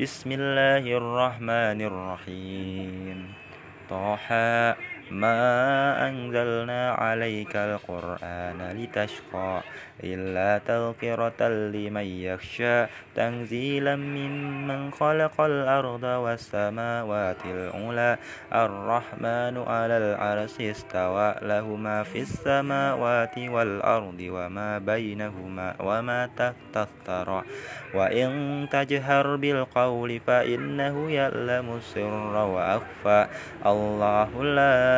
بسم الله الرحمن الرحيم. طه ما أنزلنا عليك القرآن لتشقى إلا تذكرة لمن يخشى تنزيلا ممن خلق الأرض والسماوات العلى الرحمن على العرش استوى له ما في السماوات والأرض وما بينهما وما تحت الثرى وإن تجهر بالقول فإنه يعلم السر وأخفى. الله لا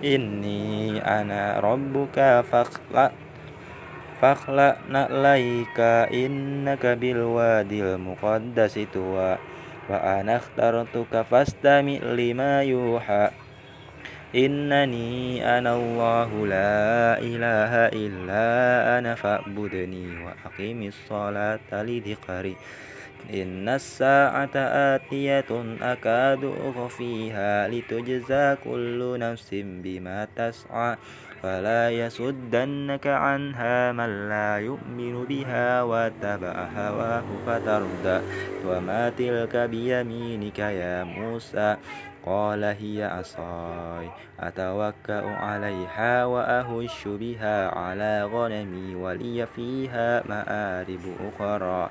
Inni ana rabbuka fakhla fakhla na'laika innaka bilwadil muqaddas tuwa wa ana ikhtartuka fastami lima yuha. Innani ana Allahu la ilaha illa ana fa'budni wa aqimis salata li dhikri إن الساعة آتية أكاد أخفيها لتجزى كل نفس بما تسعى فلا يصدنك عنها من لا يؤمن بها واتبع هواه فتردى وما تلك بيمينك يا موسى قال هي عصاي أتوكأ عليها وأهش بها على غنمي ولي فيها مآرب أخرى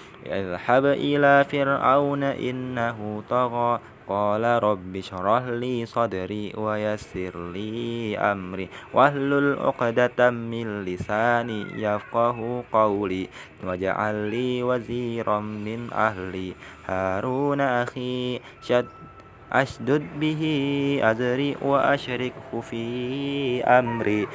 اذهب إلى فرعون إنه طغى. قال رب اشرح لي صدري ويسر لي أمري. واحلل عقدة من لساني يفقه قولي. واجعل لي وزيرا من أهلي. هارون أخي شد أشدد به أزري وأشركه في أمري.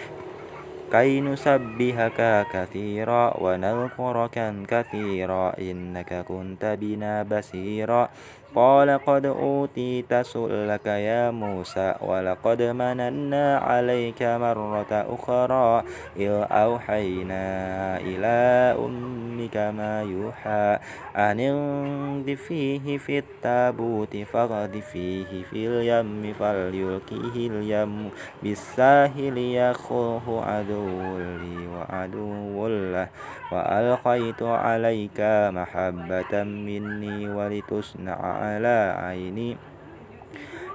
كي نسبحك كثيرا ونذكرك كثيرا إنك كنت بنا بصيرا. قال قد أوتيت سؤلك يا موسى ولقد مننا عليك مرة أخرى إذ أوحينا إلى أمك ما يوحى أن فيه في التابوت فغد فيه في اليم فليلقيه اليم بالساهل يخوه عدو لي وعدو له وألقيت عليك محبة مني ولتصنع على عيني.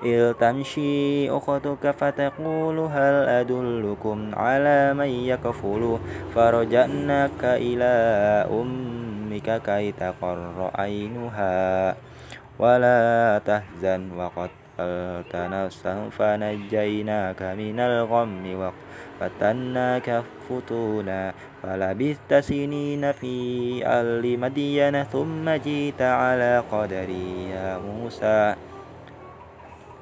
إذ تمشي أختك فتقول هل أدلكم على من يكفل؟ فرجعناك إلى أمك كي تقر عينها. ولا تحزن وقد قتلت نفسا فنجيناك من الغم وفتناك فتونا فلبثت سنين في أهل مدين ثم جيت على قدري يا موسى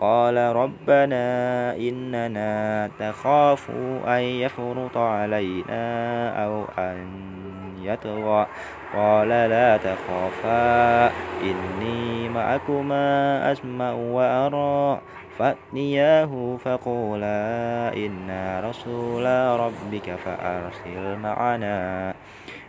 قال ربنا إننا تخاف أن يفرط علينا أو أن يطغى. قال لا تخافا إني معكما أسمع وأرى. فأتياه فقولا إنا رسول ربك فأرسل معنا.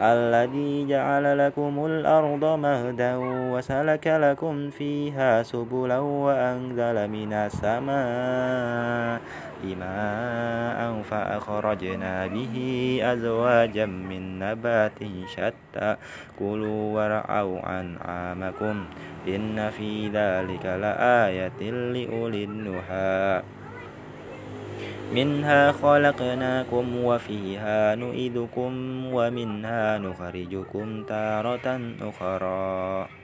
الذي جعل لكم الأرض مهدا وسلك لكم فيها سبلا وأنزل من السماء ماء فأخرجنا به أزواجا من نبات شتى. كلوا ورعوا أنعامكم إن في ذلك لآية لأولي النهى. منها خلقناكم وفيها نعيدكم ومنها نخرجكم تارة أخرى.